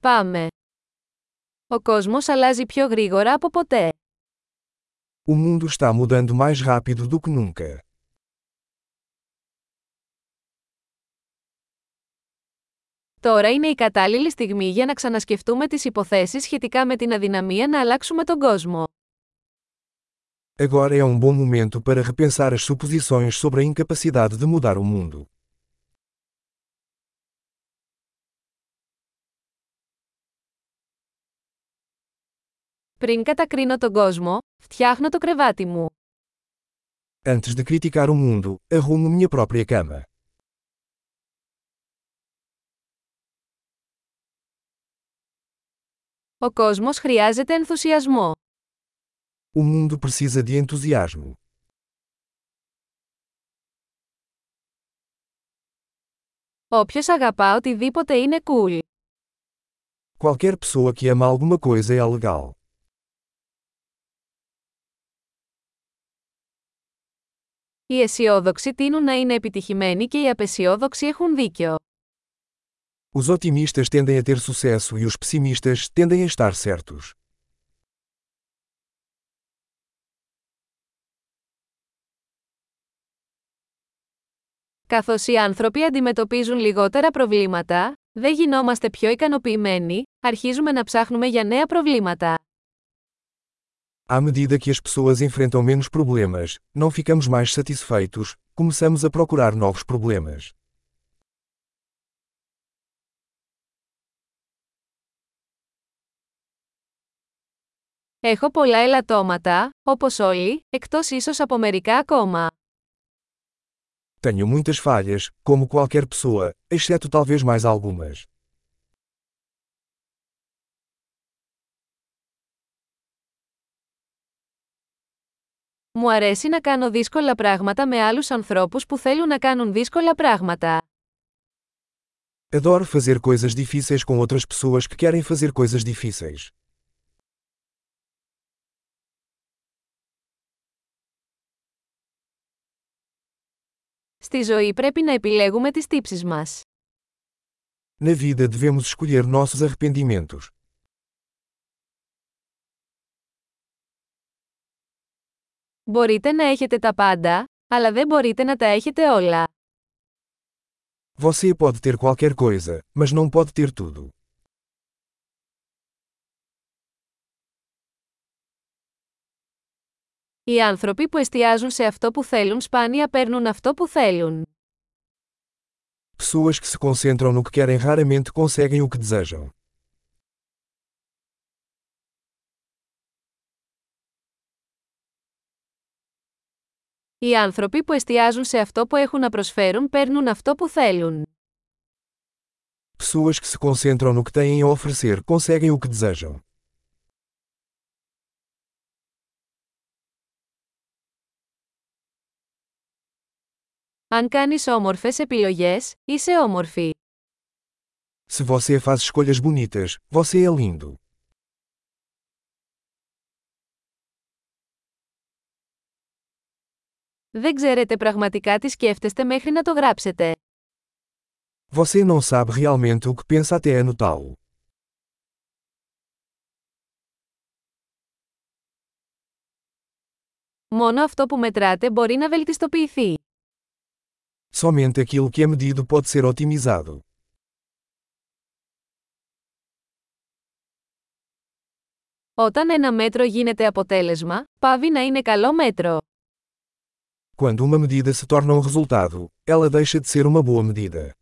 Πάμε. Ο κόσμος αλλάζει πιο γρήγορα από ποτέ. O mundo está mudando mais rápido do que nunca. Τώρα είναι η κατάλληλη στιγμή για να ξανασκεφτούμε τις υποθέσεις σχετικά με την αδυναμία να αλλάξουμε τον κόσμο. Agora é um bom momento para repensar as suposições sobre a incapacidade de mudar o mundo. Πριν κατακρίνω τον κόσμο, φτιάχνω το κρεβάτι μου. Antes de criticar o mundo, arrumo minha própria cama. Ο κόσμος χρειάζεται ενθουσιασμό. O mundo precisa de entusiasmo. Όποιος αγαπά οτιδήποτε είναι cool. Qualquer pessoa que ama alguma coisa é legal. Οι αισιόδοξοι τείνουν να είναι επιτυχημένοι και οι απεσιόδοξοι έχουν δίκιο. Os otimistas tendem a ter sucesso e os pessimistas tendem a estar certos. Καθώς οι άνθρωποι αντιμετωπίζουν λιγότερα προβλήματα, δεν γινόμαστε πιο ικανοποιημένοι, αρχίζουμε να ψάχνουμε για νέα προβλήματα. À medida que as pessoas enfrentam menos problemas, não ficamos mais satisfeitos, começamos a procurar novos problemas. Έχω πολλά ελαττώματα, όπως όλοι, εκτός ίσως από μερικά ακόμα. Tenho muitas falhas, como qualquer pessoa, exceto talvez mais algumas. Μου αρέσει να κάνω δύσκολα πράγματα με άλλους ανθρώπους που θέλουν να κάνουν δύσκολα πράγματα. Adoro fazer coisas difíceis com outras pessoas que querem fazer coisas difíceis. Στη ζωή πρέπει να επιλέγουμε τις τύψεις μας. Na vida devemos escolher nossos arrependimentos. Μπορείτε να έχετε τα πάντα, αλλά δεν μπορείτε να τα έχετε όλα. Você pode ter qualquer coisa, mas não pode ter tudo. Οι άνθρωποι που εστιάζουν σε αυτό που θέλουν σπάνια παίρνουν αυτό που θέλουν. Pessoas que se concentram no que querem raramente conseguem o que desejam. Οι άνθρωποι που εστιάζουν σε αυτό που έχουν να προσφέρουν παίρνουν αυτό που θέλουν. Pessoas que se concentram no que têm a oferecer conseguem o que desejam. Αν κάνεις όμορφες επιλογές, είσαι όμορφη. Se você faz escolhas bonitas, você é lindo. Δεν ξέρετε πραγματικά τι σκέφτεστε μέχρι να το γράψετε. Você não sabe realmente o que pensa até anotá-lo. Μόνο αυτό που μετράτε μπορεί να βελτιστοποιηθεί. Somente aquilo que é medido pode ser otimizado. Όταν ένα μέτρο γίνεται αποτέλεσμα, πάβει να είναι καλό μέτρο. Quando uma medida se torna um resultado, ela deixa de ser uma boa medida.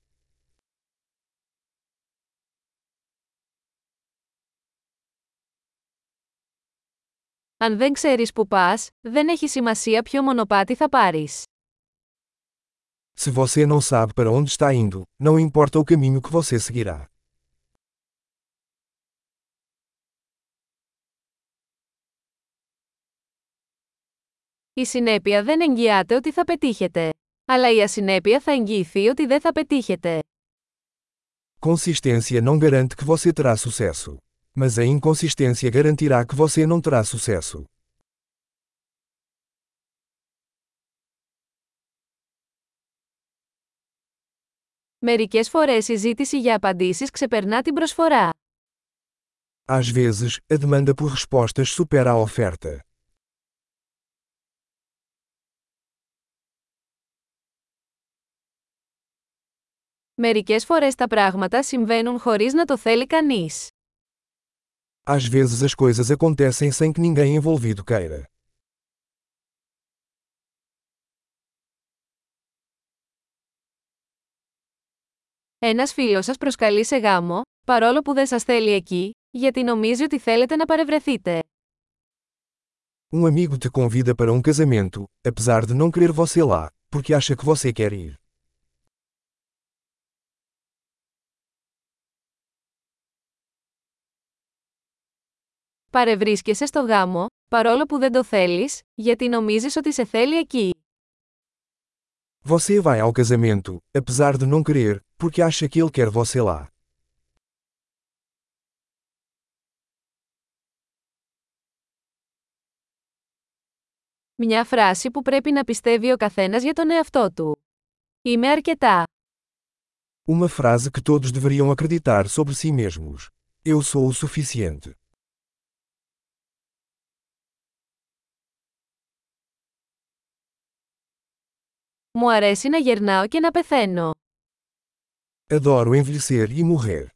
Αν δεν ξέρεις που πας, δεν έχει σημασία ποιο μονοπάτι θα πάρεις. Se você não sabe para onde está indo, não importa o caminho que você seguirá. Η συνέπεια δεν εγγυάται ότι θα πετύχετε. Αλλά η ασυνέπεια θα εγγυηθεί ότι δεν θα πετύχετε. Consistência não garante que você terá sucesso. Mas a inconsistência garantirá que você não terá sucesso. Μερικές φορές η ζήτηση για απαντήσεις ξεπερνά την προσφορά. Às vezes, a demanda por respostas supera a oferta. Μερικές φορές τα πράγματα συμβαίνουν χωρίς να το θέλει κανείς. Às vezes as coisas acontecem sem que ninguém envolvido queira. Ένας φίλος σας προσκαλεί σε γάμο, παρόλο που δεν σας θέλει εκεί, γιατί νομίζει ότι θέλετε να παρευρεθείτε. Um amigo te convida para um casamento, apesar de não querer você lá, porque acha que você quer ir. Παρευρίσκεσαι στο γάμο, παρόλο που δεν το θέλεις, γιατί νομίζεις ότι σε θέλει εκεί. Você vai ao casamento, apesar de não querer, porque acha que ele quer você lá. Μια φράση που πρέπει να πιστεύει ο καθένας για τον εαυτό του. Είμαι αρκετά. Uma frase que todos deveriam acreditar sobre si mesmos. Eu sou o suficiente. Μου αρέσει να γερνάω και να πεθαίνω. Adoro envelhecer e morrer.